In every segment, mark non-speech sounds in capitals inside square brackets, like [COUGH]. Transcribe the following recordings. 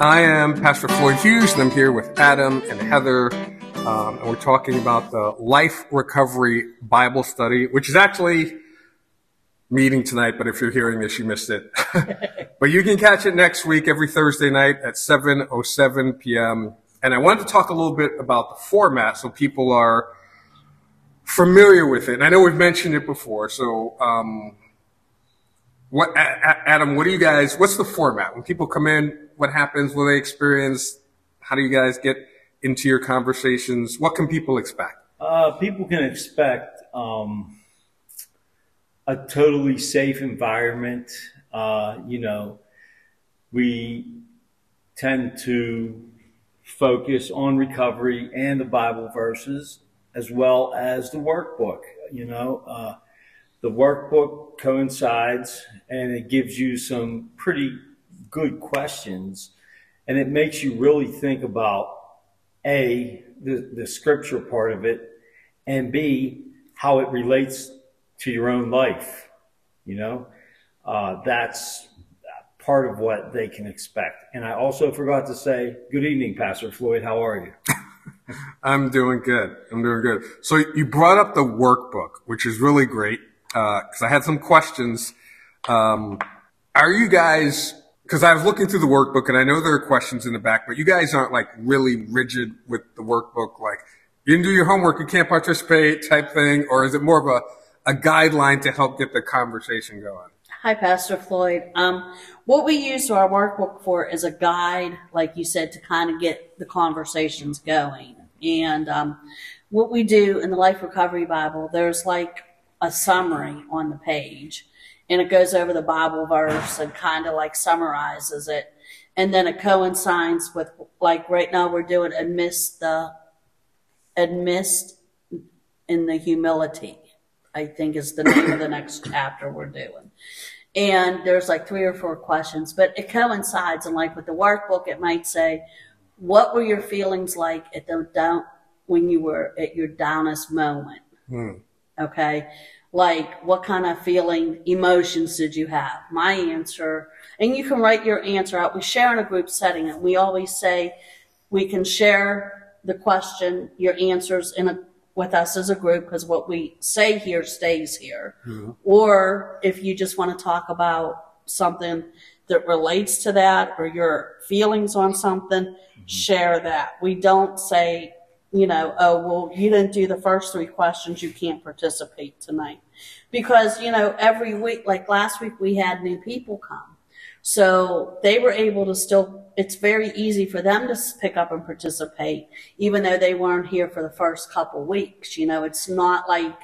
I am Pastor Floyd Hughes, and I'm here with Adam and Heather, um, and we're talking about the Life Recovery Bible Study, which is actually meeting tonight, but if you're hearing this, you missed it. [LAUGHS] but you can catch it next week, every Thursday night at 7.07 p.m. And I wanted to talk a little bit about the format so people are familiar with it. And I know we've mentioned it before, so um, what, Adam, what do you guys, what's the format? When people come in, what happens? Will they experience? How do you guys get into your conversations? What can people expect? Uh, people can expect um, a totally safe environment. Uh, you know, we tend to focus on recovery and the Bible verses as well as the workbook. You know, uh, the workbook coincides and it gives you some pretty good questions and it makes you really think about A, the, the scripture part of it, and B, how it relates to your own life. You know, uh, that's part of what they can expect. And I also forgot to say, good evening, Pastor Floyd. How are you? [LAUGHS] I'm doing good. I'm doing good. So you brought up the workbook, which is really great because uh, I had some questions. Um, are you guys? Because I was looking through the workbook, and I know there are questions in the back, but you guys aren't like really rigid with the workbook, like you didn't do your homework, you can't participate type thing, or is it more of a, a guideline to help get the conversation going? Hi, Pastor Floyd. Um, what we use our workbook for is a guide, like you said, to kind of get the conversations going. And um, what we do in the Life Recovery Bible, there's like a summary on the page, and it goes over the Bible verse and kind of like summarizes it. And then it coincides with, like right now, we're doing amidst the, amidst in the humility, I think is the name of the next chapter we're doing. And there's like three or four questions, but it coincides. And like with the workbook, it might say, what were your feelings like at the down when you were at your downest moment? Hmm. Okay. Like what kind of feeling, emotions did you have? My answer, and you can write your answer out. We share in a group setting and we always say we can share the question, your answers in a, with us as a group because what we say here stays here. Mm-hmm. Or if you just want to talk about something that relates to that or your feelings on something, mm-hmm. share that. We don't say, you know, oh, well, you didn't do the first three questions, you can't participate tonight. Because, you know, every week, like last week, we had new people come. So they were able to still, it's very easy for them to pick up and participate, even though they weren't here for the first couple weeks. You know, it's not like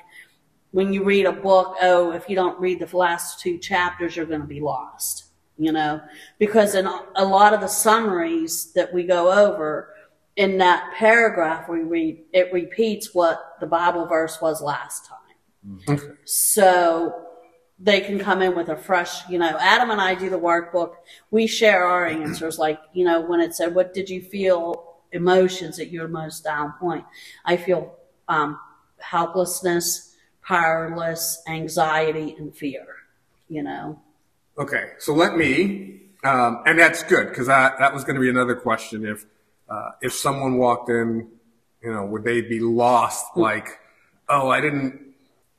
when you read a book, oh, if you don't read the last two chapters, you're going to be lost you know, because in a lot of the summaries that we go over in that paragraph, we read, it repeats what the Bible verse was last time. Mm-hmm. So they can come in with a fresh, you know, Adam and I do the workbook. We share our answers. Like, you know, when it said, what did you feel emotions at your most down point? I feel, um, helplessness, powerless, anxiety, and fear, you know. Okay, so let me, um, and that's good because that that was going to be another question. If uh, if someone walked in, you know, would they be lost? Hmm. Like, oh, I didn't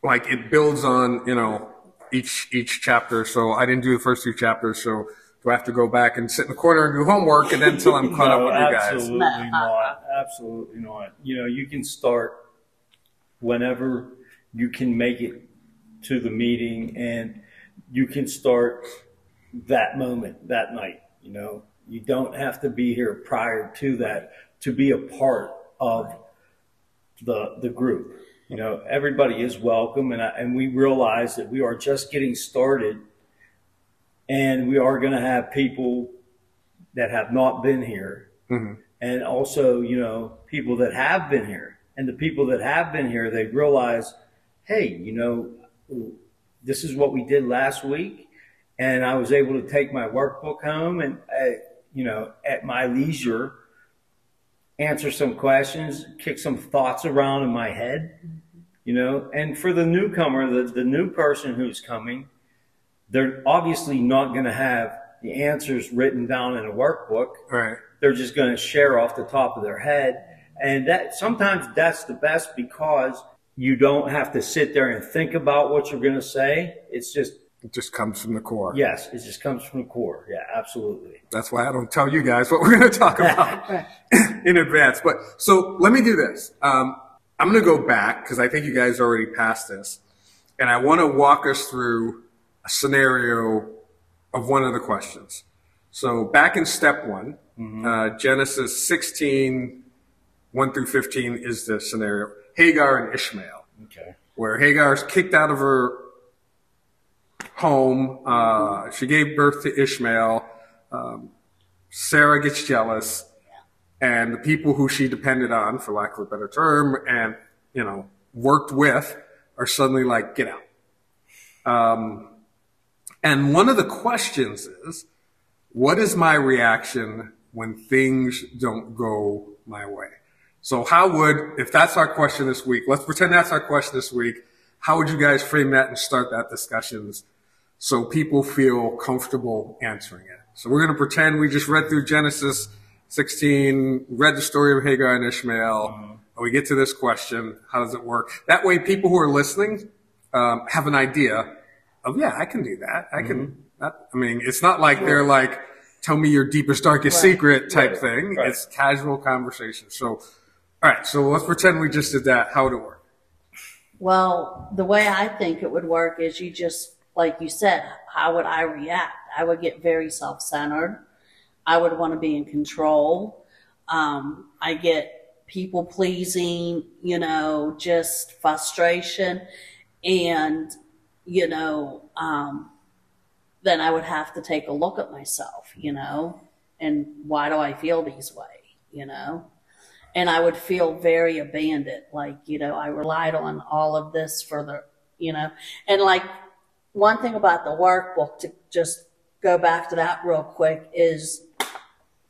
like it builds on you know each each chapter. So I didn't do the first two chapters. So do I have to go back and sit in the corner and do homework and then until I'm caught no, up with you guys? Absolutely not. Absolutely not. You know, you can start whenever you can make it to the meeting and you can start that moment, that night. You know, you don't have to be here prior to that to be a part of the the group. You know, everybody is welcome, and I, and we realize that we are just getting started, and we are going to have people that have not been here, mm-hmm. and also you know people that have been here, and the people that have been here, they realize, hey, you know this is what we did last week. And I was able to take my workbook home and, uh, you know, at my leisure, answer some questions, kick some thoughts around in my head, you know. And for the newcomer, the, the new person who's coming, they're obviously not going to have the answers written down in a workbook. Right. They're just going to share off the top of their head. And that sometimes that's the best because you don't have to sit there and think about what you're going to say. It's just, It just comes from the core. yes, it just comes from the core. Yeah, absolutely. That's why I don't tell you guys what we're going to talk about [LAUGHS] in advance. But so let me do this. Um, I'm going to go back because I think you guys already passed this, and I want to walk us through a scenario of one of the questions. So back in step one, uh, Genesis 16, 1 through 15 is the scenario. Hagar and Ishmael Okay. where Hagar is kicked out of her home. Uh, she gave birth to Ishmael. Um, Sarah gets jealous, and the people who she depended on, for lack of a better term, and you know worked with, are suddenly like, "Get out." Um, and one of the questions is, "What is my reaction when things don't go my way?" So how would, if that's our question this week, let's pretend that's our question this week. How would you guys frame that and start that discussions so people feel comfortable answering it? So we're going to pretend we just read through Genesis 16, read the story of Hagar and Ishmael, and we get to this question. How does it work? That way people who are listening um, have an idea of, yeah, I can do that. I can, that, I mean, it's not like they're like, tell me your deepest, darkest Right. secret type Right. thing. Right. It's casual conversation. So, all right, so let's pretend we just did that. How would it work? Well, the way I think it would work is you just, like you said, how would I react? I would get very self centered. I would want to be in control. Um, I get people pleasing, you know, just frustration. And, you know, um, then I would have to take a look at myself, you know, and why do I feel these way, you know? and I would feel very abandoned. Like, you know, I relied on all of this for the, you know, and like one thing about the workbook to just go back to that real quick is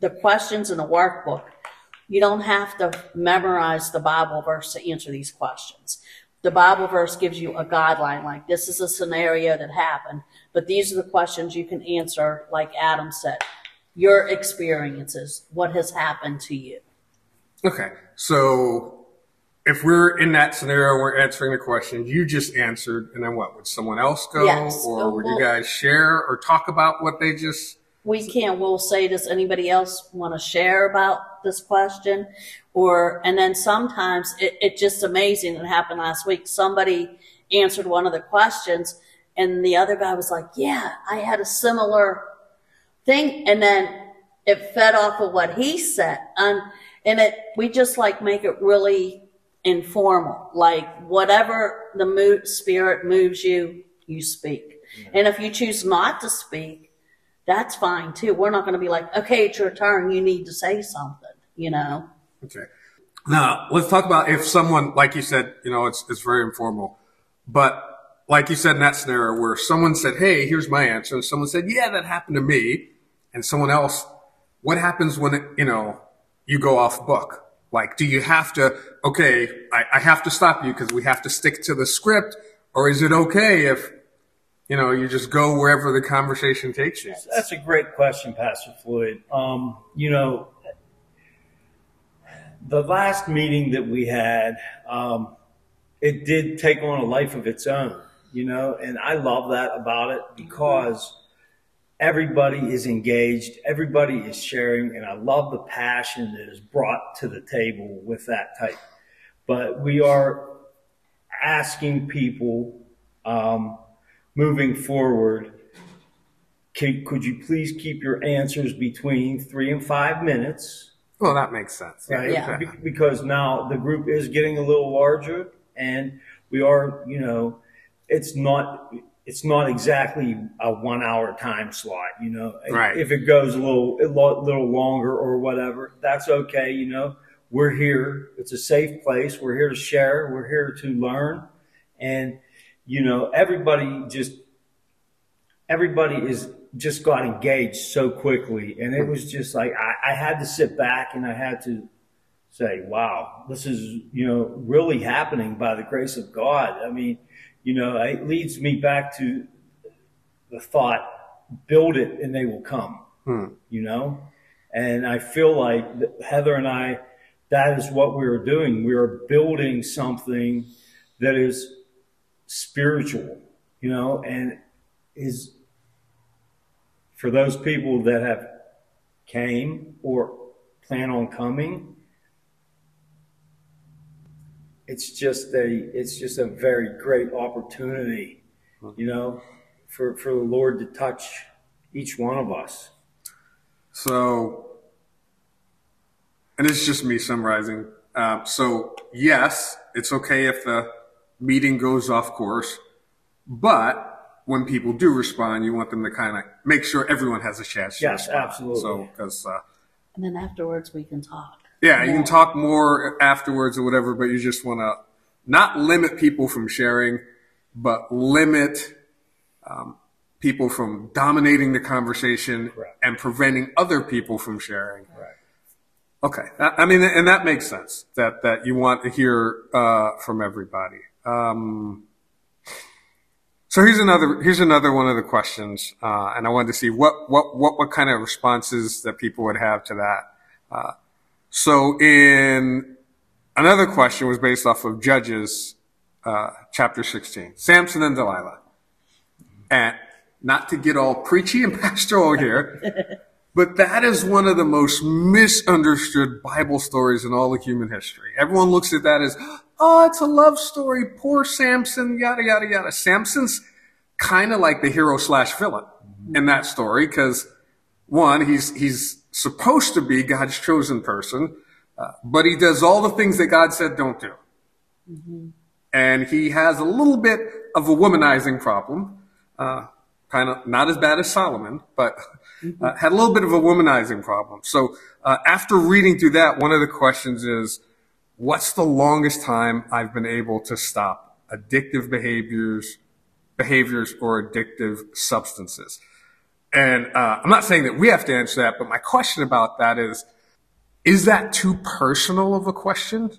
the questions in the workbook. You don't have to memorize the Bible verse to answer these questions. The Bible verse gives you a guideline, like this is a scenario that happened, but these are the questions you can answer, like Adam said, your experiences, what has happened to you. Okay, so if we're in that scenario, we're answering the question you just answered, and then what? Would someone else go, Yes. or oh, would you guys share or talk about what they just? we can we'll say does anybody else want to share about this question or and then sometimes it, it's just amazing it happened last week somebody answered one of the questions and the other guy was like yeah i had a similar thing and then it fed off of what he said and and it we just like make it really informal like whatever the mood spirit moves you you speak and if you choose not to speak that's fine too. We're not going to be like, okay, it's your turn. You need to say something, you know? Okay. Now let's talk about if someone, like you said, you know, it's it's very informal, but like you said in that scenario where someone said, "Hey, here's my answer," and someone said, "Yeah, that happened to me," and someone else, what happens when it, you know you go off book? Like, do you have to? Okay, I, I have to stop you because we have to stick to the script, or is it okay if you know you just go wherever the conversation takes you? That's a great question, Pastor Floyd. Um, you know, the last meeting that we had, um, it did take on a life of its own, you know, and I love that about it because everybody is engaged, everybody is sharing, and I love the passion that is brought to the table with that type. But we are asking people um, moving forward can, could you please keep your answers between three and five minutes? Well, that makes sense. Right? Yeah. Be- Because now the group is getting a little larger and we are, you know, it's not, it's not exactly a one hour time slot, you know. Right. If it goes a little, a little longer or whatever, that's okay, you know. We're here. It's a safe place. We're here to share. We're here to learn. And, you know, everybody just, everybody is just got engaged so quickly. And it was just like, I, I had to sit back and I had to say, wow, this is, you know, really happening by the grace of God. I mean, you know, it leads me back to the thought build it and they will come. Hmm. You know, and I feel like Heather and I, that is what we are doing. We are building something that is spiritual, you know, and is for those people that have came or plan on coming. It's just a it's just a very great opportunity, you know, for, for the Lord to touch each one of us. So, and it's just me summarizing. Um, so, yes, it's okay if the meeting goes off course, but when people do respond, you want them to kind of make sure everyone has a chance. To Yes, respond. absolutely. So, because uh, And then afterwards we can talk. Yeah, you can talk more afterwards or whatever, but you just want to not limit people from sharing, but limit um, people from dominating the conversation Correct. and preventing other people from sharing. Right. Okay, I I mean, and that makes sense that that you want to hear uh, from everybody. Um, so here's another here's another one of the questions, uh, and I wanted to see what what what what kind of responses that people would have to that. Uh, so in another question was based off of Judges uh, chapter 16, Samson and Delilah, and not to get all preachy and [LAUGHS] pastoral here. But that is one of the most misunderstood Bible stories in all of human history. Everyone looks at that as, oh, it's a love story. Poor Samson, yada, yada, yada. Samson's kind of like the hero slash villain in that story because one, he's, he's supposed to be God's chosen person, uh, but he does all the things that God said don't do. And he has a little bit of a womanizing problem. Uh, kind of not as bad as Solomon, but uh, had a little bit of a womanizing problem. So uh, after reading through that, one of the questions is, what's the longest time I've been able to stop addictive behaviors, behaviors or addictive substances? And uh, I'm not saying that we have to answer that, but my question about that is, is that too personal of a question?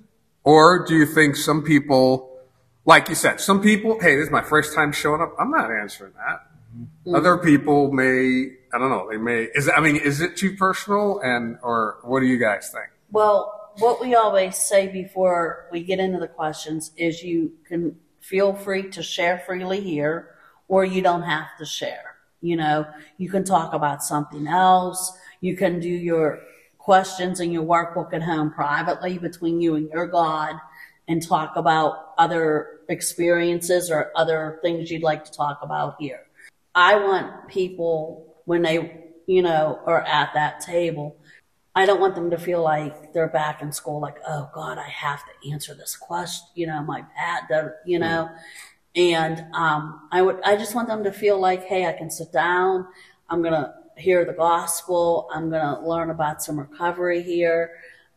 Or do you think some people, like you said, some people, hey, this is my first time showing up. I'm not answering that. Other people may, I don't know, they may, is, I mean, is it too personal? And, or what do you guys think? Well, what we always say before we get into the questions is you can feel free to share freely here, or you don't have to share. You know, you can talk about something else. You can do your questions in your workbook at home privately between you and your God and talk about other experiences or other things you'd like to talk about here. I want people when they, you know, are at that table, I don't want them to feel like they're back in school, like, oh God, I have to answer this question, you know, my pat, you mm-hmm. know, and um, I would, I just want them to feel like, hey, I can sit down, I'm gonna hear the gospel, I'm gonna learn about some recovery here,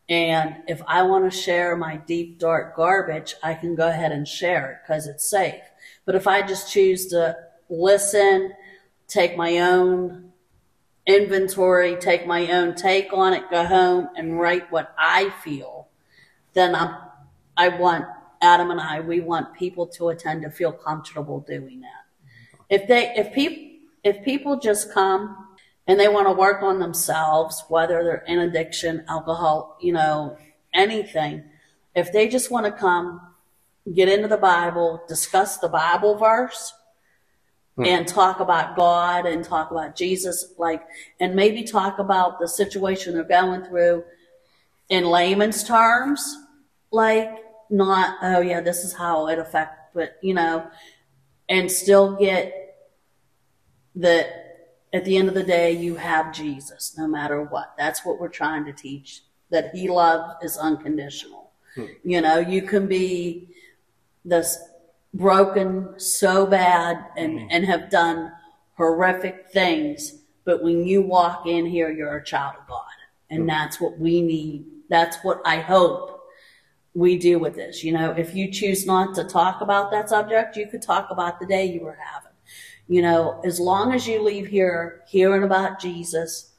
and if I want to share my deep dark garbage, I can go ahead and share it because it's safe. But if I just choose to listen, take my own inventory, take my own take on it, go home and write what I feel, then I'm, I want Adam and I, we want people to attend to feel comfortable doing that. If they, if people, if people just come and they want to work on themselves, whether they're in addiction, alcohol, you know, anything, if they just want to come, get into the Bible, discuss the Bible verse, hmm. and talk about God and talk about Jesus, like, and maybe talk about the situation they're going through in layman's terms, like, not, oh yeah, this is how it affect, but, you know, and still get that at the end of the day, you have Jesus no matter what. That's what we're trying to teach, that he love is unconditional. Hmm. You know, you can be this broken so bad and, hmm. and have done horrific things. But when you walk in here, you're a child of God. And hmm. that's what we need. That's what I hope we do with this. You know, if you choose not to talk about that subject, you could talk about the day you were having. You know, as long as you leave here hearing about Jesus,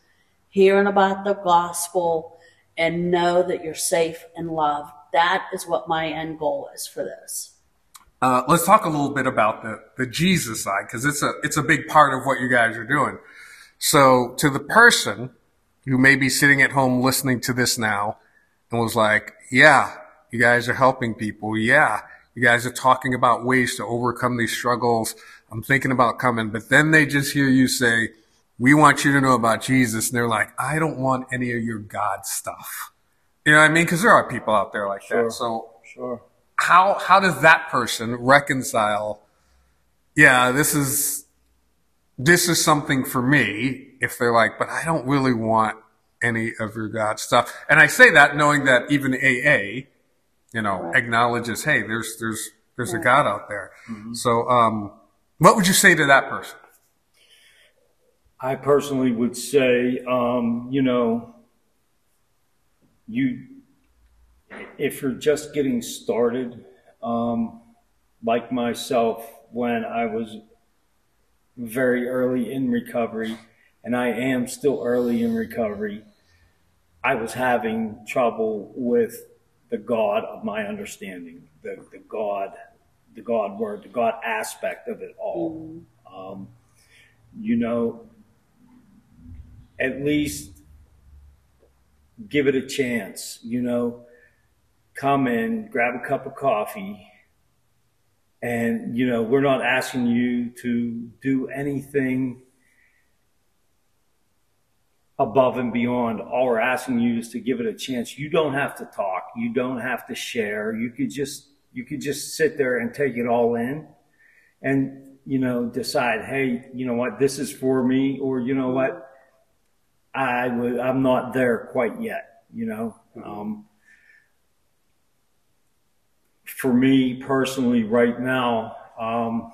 hearing about the gospel, and know that you're safe and loved, that is what my end goal is for this. Uh, let's talk a little bit about the, the Jesus side because it's a it's a big part of what you guys are doing. So to the person who may be sitting at home listening to this now and was like, "Yeah, you guys are helping people. Yeah, you guys are talking about ways to overcome these struggles. I'm thinking about coming," but then they just hear you say, "We want you to know about Jesus," and they're like, "I don't want any of your God stuff." You know what I mean? Because there are people out there like Sure. that. So Sure. how how does that person reconcile yeah this is this is something for me if they're like but i don't really want any of your god stuff and i say that knowing that even aa you know Right. acknowledges hey there's there's there's a god out there. So um what would you say to that person? I personally would say, um, you know, you, if you're just getting started, um, like myself, when I was very early in recovery, and I am still early in recovery, I was having trouble with the God of my understanding, the, the God, the God word, the God aspect of it all. Um, you know, at least give it a chance, you know, come in, grab a cup of coffee. And, you know, we're not asking you to do anything above and beyond. All we're asking you is to give it a chance. You don't have to talk. You don't have to share. You could just, you could just sit there and take it all in and, you know, decide, hey, you know what, this is for me, or you know what, I would, I'm not there quite yet, you know. Um, for me personally, right now, um,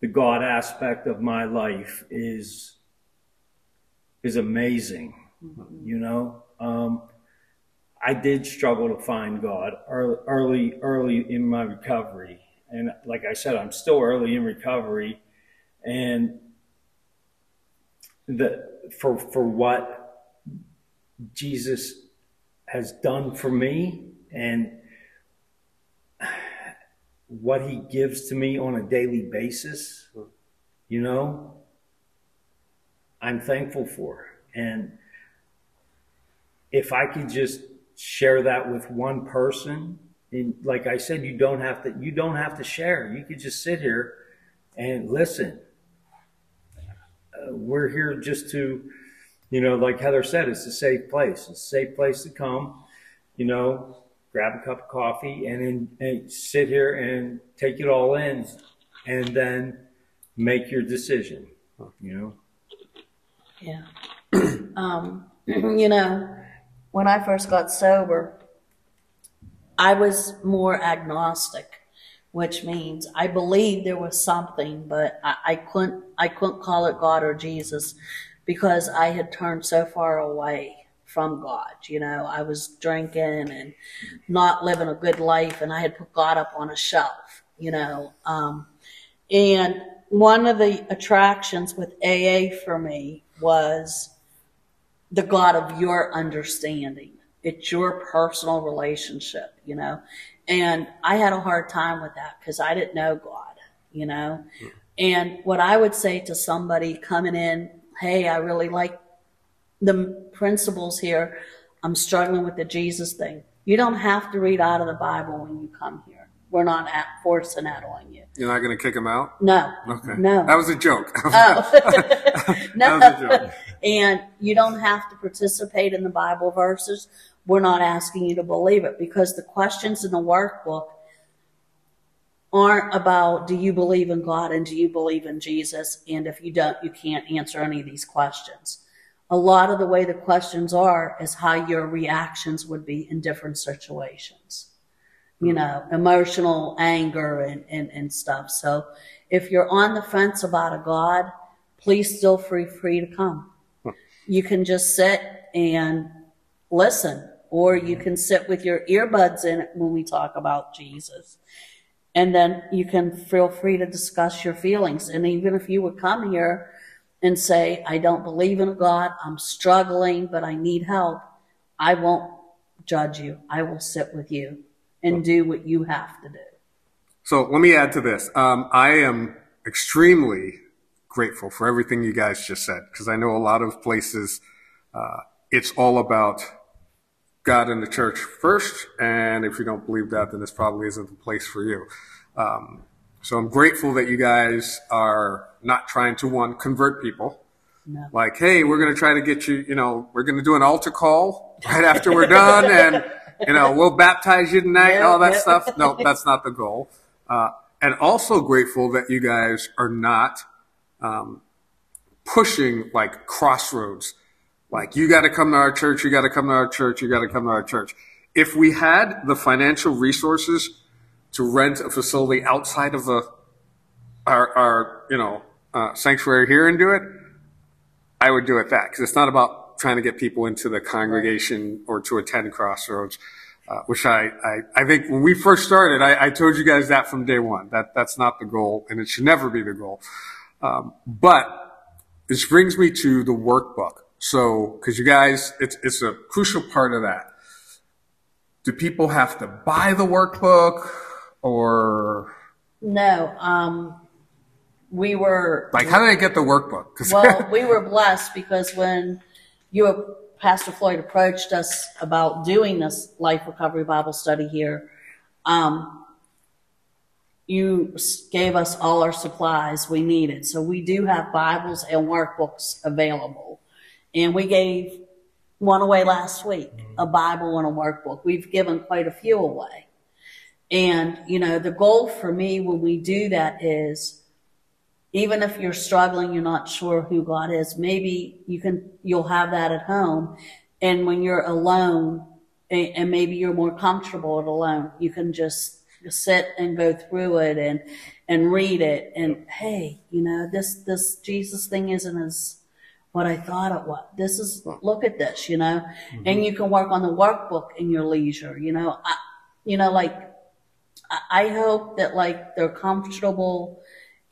the God aspect of my life is is amazing. You know, um, I did struggle to find God early, early, early in my recovery, and like I said, I'm still early in recovery, and the for for what Jesus has done for me and what he gives to me on a daily basis, you know, I'm thankful for. And if I could just share that with one person, and like I said, you don't have to you don't have to share. You could just sit here and listen. Uh, we're here just to, you know, like Heather said, it's a safe place. It's a safe place to come, you know, grab a cup of coffee and then and sit here and take it all in and then make your decision, you know. Yeah. um, [CLEARS THROAT] you know, when I first got sober, I was more agnostic, which means I believed there was something, but I, I couldn't I couldn't call it God or Jesus because I had turned so far away from God. You know, I was drinking and not living a good life, and I had put God up on a shelf. You know, um, and one of the attractions with AA for me was the God of your understanding. It's your personal relationship, you know. And I had a hard time with that because I didn't know God, you know. And what I would say to somebody coming in, hey, I really like the principles here. I'm struggling with the Jesus thing. You don't have to read out of the Bible when you come here. We're not at, forcing that on you. you're not going to kick him out No. okay No. that was a joke Oh. [LAUGHS] no. [LAUGHS] That was a joke. And you don't have to participate in the Bible verses. We're not asking you to believe it because the questions in the workbook aren't about do you believe in God and do you believe in Jesus? And if you don't, you can't answer any of these questions. A lot of the way the questions are is how your reactions would be in different situations. You know, emotional anger and, and, and stuff. So if you're on the fence about a God, please still free free to come. You can just sit and listen, or you mm-hmm. can sit with your earbuds in when we talk about Jesus. And then you can feel free to discuss your feelings. And even if you would come here and say, I don't believe in a God, I'm struggling, but I need help, I won't judge you. I will sit with you and do what you have to do. So let me add to this. Um, I am extremely grateful for everything you guys just said because I know a lot of places uh, it's all about God and the church first, and if you don't believe that, then this probably isn't the place for you. Um, so I'm grateful that you guys are not trying to one convert people. No. Like, hey, we're going to try to get you. You know, we're going to do an altar call right after we're done, and [LAUGHS] you know, we'll baptize you tonight and all that Yeah. stuff. No, that's not the goal. Uh, and also grateful that you guys are not um, pushing like crossroads. Like, you got to come to our church, you got to come to our church, you got to come to our church. If we had the financial resources to rent a facility outside of the our, our you know uh, sanctuary here and do it, I would do it that because it's not about trying to get people into the congregation or to attend Crossroads, uh, which I, I I think when we first started, I, I told you guys that from day one that that's not the goal and it should never be the goal. Um, but this brings me to the workbook. So, because you guys, it's it's a crucial part of that. Do people have to buy the workbook, or No, um, we were like how do I get the workbook? well, [LAUGHS] we were blessed because when you, Pastor Floyd, approached us about doing this Life Recovery Bible study here, um, you gave us all our supplies we needed. So we do have Bibles and workbooks available. And we gave one away last week, a Bible and a workbook. We've given quite a few away. And, you know, the goal for me when we do that is even if you're struggling, you're not sure who God is, maybe you can, you'll have that at home. And when you're alone and, maybe you're more comfortable at alone, you can just sit and go through it and, and read it. And hey, you know, this, this Jesus thing isn't as what I thought it was. This is, look at this, you know, mm-hmm. and you can work on the workbook in your leisure, you know, I, you know, like, I hope that like they're comfortable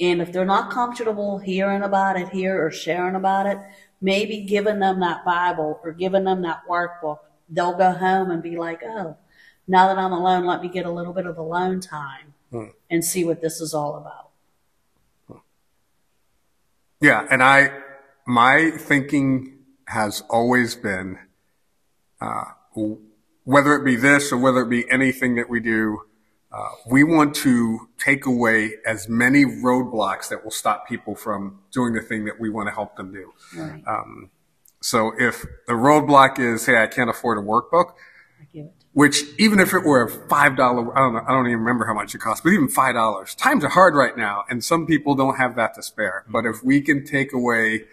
and if they're not comfortable hearing about it here or sharing about it, maybe giving them that Bible or giving them that workbook, they'll go home and be like, oh, now that I'm alone, let me get a little bit of alone time and see what this is all about. Yeah, and I, my thinking has always been, uh, whether it be this or whether it be anything that we do, uh, we want to take away as many roadblocks that will stop people from doing the thing that we want to help them do. Right. So if the roadblock is, hey, I can't afford a workbook, I give it. which even if it were a five dollar, I don't know, I don't even remember how much it costs, but even five dollars, times are hard right now, and some people don't have that to spare. But if we can take away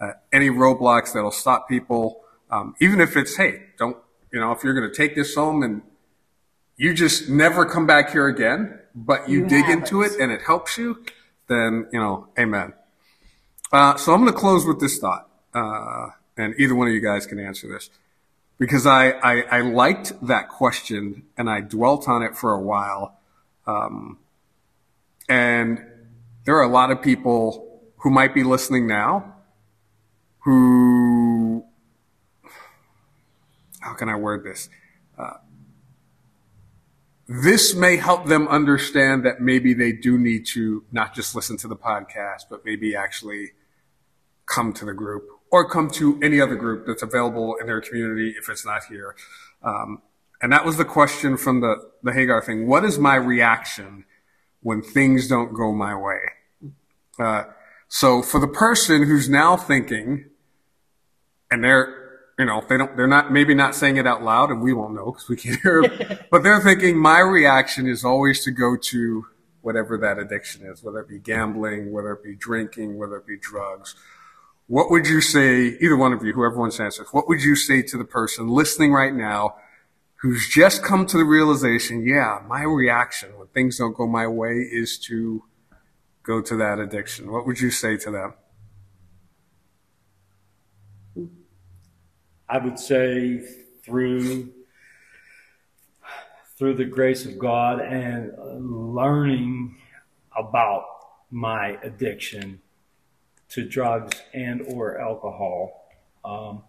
uh, any roadblocks that'll stop people, um, even if it's, hey, don't, you know, if you're going to take this home and you just never come back here again, but you, You dig into it. it and it helps you, then you know, amen. Uh, so I'm going to close with this thought, uh, and either one of you guys can answer this because I, I, I liked that question and I dwelt on it for a while. Um, and there are a lot of people who might be listening now who, how can I word this? Uh, this may help them understand that maybe they do need to not just listen to the podcast, but maybe actually come to the group or come to any other group that's available in their community if it's not here. Um, and that was the question from the, the Hagar thing. What is my reaction when things don't go my way? Uh, so for the person who's now thinking, and they're, you know, they don't, they're not, maybe not saying it out loud and we won't know because we can't hear [LAUGHS] but they're thinking my reaction is always to go to whatever that addiction is, whether it be gambling, whether it be drinking, whether it be drugs. What would you say, either one of you, whoever wants to answer, what would you say to the person listening right now who's just come to the realization, yeah, my reaction when things don't go my way is to go to that addiction? What would you say to them? I would say through through the grace of God and learning about my addiction to drugs and or alcohol. Um,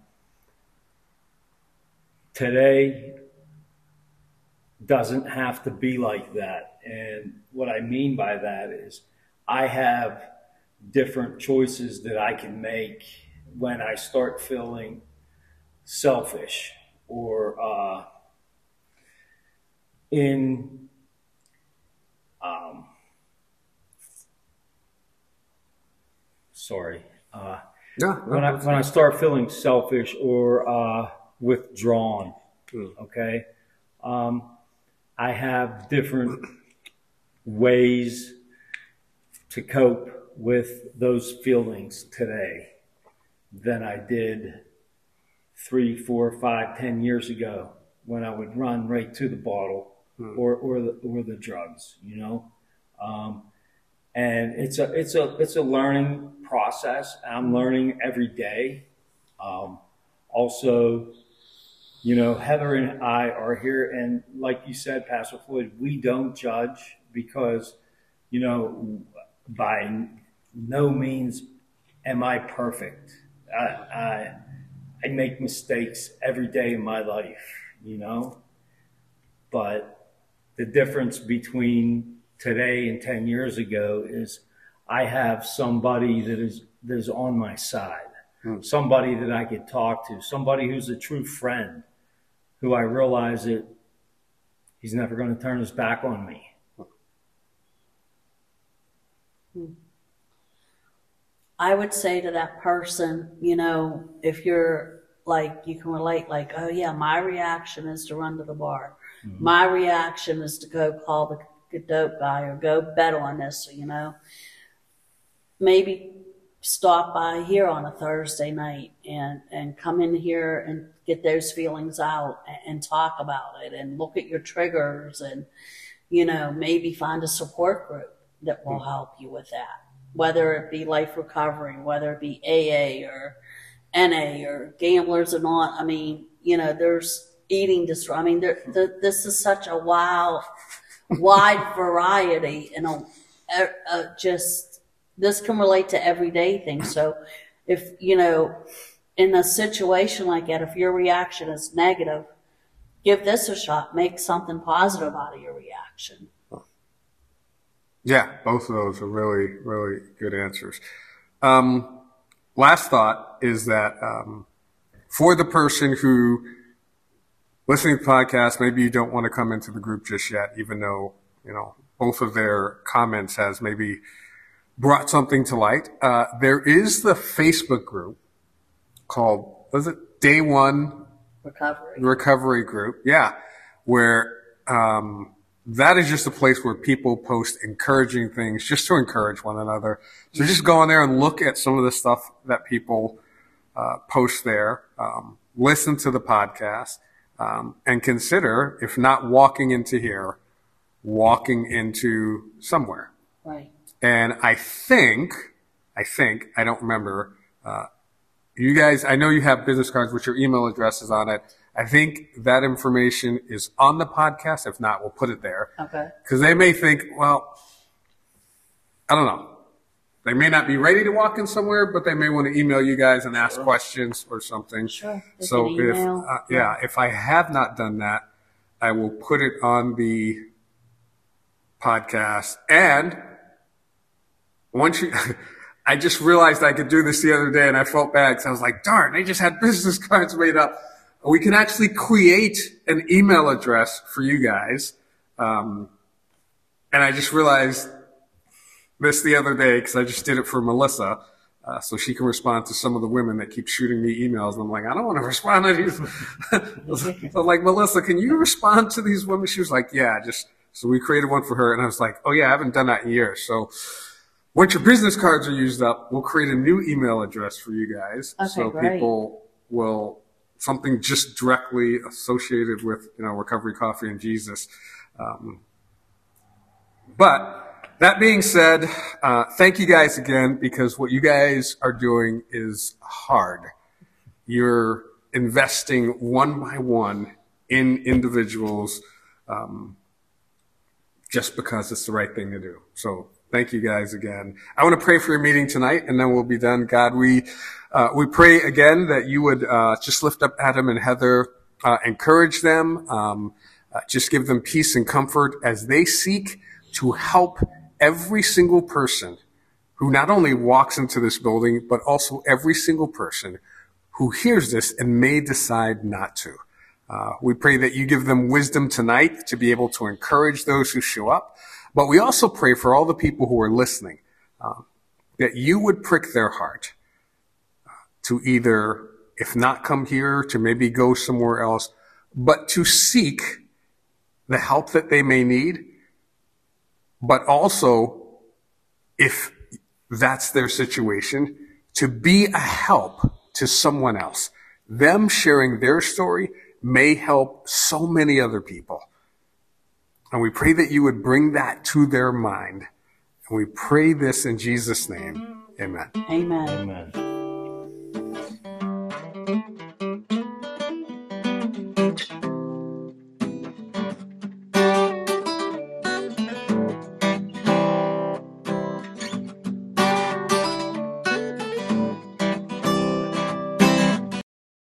today doesn't have to be like that And what I mean by that is I have different choices that I can make when I start feeling selfish or uh, in um, sorry uh, Yeah. when I when I start feeling selfish or uh, withdrawn, Mm. okay, um, I have different ways to cope with those feelings today than I did three, four, five, ten years ago when I would run right to the bottle or or the or the drugs, you know. Um, and it's a it's a it's a learning process. I'm learning every day. Um, also, you know, Heather and I are here, and like you said, Pastor Floyd, we don't judge because, you know, by no means am I perfect. I I, I make mistakes every day in my life, you know, but the difference between today and 10 years ago is I have somebody that is that is on my side, hmm. somebody that I could talk to, somebody who's a true friend, who I realize that he's never going to turn his back on me. Hmm. I would say to that person, you know, if you're like, you can relate, like, oh yeah, my reaction is to run to the bar. Mm-hmm. My reaction is to go call the, the dope guy or go bet on this, you know. Maybe stop by here on a Thursday night and, and come in here and get those feelings out and, and talk about it and look at your triggers and, you know, maybe find a support group that will mm-hmm. help you with that. Whether it be life recovery, whether it be AA or NA or gamblers and on. I mean, you know, there's eating disorder. I mean, there, the, this is such a wild, wide variety and a, a, a just this can relate to everyday things. So, if you know, in a situation like that, if your reaction is negative, give this a shot. Make something positive out of your reaction. Yeah, both of those are really, really good answers. Um, last thought is that um, for the person who listening to the podcast, maybe you don't want to come into the group just yet, even though you know both of their comments has maybe brought something to light. Uh, there is the Facebook group called was it Day One Recovery. recovery group. Yeah. Where, um, that is just a place where people post encouraging things just to encourage one another. So just go on there and look at some of the stuff that people, uh, post there. Um, listen to the podcast, um, and consider, if not walking into here, walking into somewhere. Right. And I think, I think, I don't remember, uh, you guys, I know you have business cards with your email addresses on it. I think that information is on the podcast. If not, we'll put it there. Okay. Because they may think, well, I don't know. They may not be ready to walk in somewhere, but they may want to email you guys and ask questions or something. Sure. So if, uh, yeah, if I have not done that, I will put it on the podcast. And once you, [LAUGHS] I just realized I could do this the other day and I felt bad because I was like, darn, they just had business cards made up. We can actually create an email address for you guys. Um, and I just realized this the other day because I just did it for Melissa. Uh, so she can respond to some of the women that keep shooting me emails. And I'm like, I don't want to respond to these. so [LAUGHS] I'm like, Melissa, can you respond to these women? She was like, yeah, just, so we created one for her. And I was like, oh yeah, I haven't done that in years. So once your business cards are used up, we'll create a new email address for you guys. Okay, so great. people will, something just directly associated with, you know, recovery coffee and Jesus. Um, but that being said, uh, thank you guys again because what you guys are doing is hard. You're investing one by one in individuals um, just because it's the right thing to do. So thank you guys again. I want to pray for your meeting tonight, and then we'll be done. God, we uh, we pray again that you would uh, just lift up Adam and Heather, uh, encourage them, um, uh, just give them peace and comfort as they seek to help every single person who not only walks into this building, but also every single person who hears this and may decide not to. Uh, we pray that you give them wisdom tonight to be able to encourage those who show up. But we also pray for all the people who are listening um, that you would prick their heart uh, to either, if not come here, to maybe go somewhere else, but to seek the help that they may need. But also, if that's their situation, to be a help to someone else. Them sharing their story may help so many other people. And we pray that you would bring that to their mind. And we pray this in Jesus' name. Amen. Amen. Amen.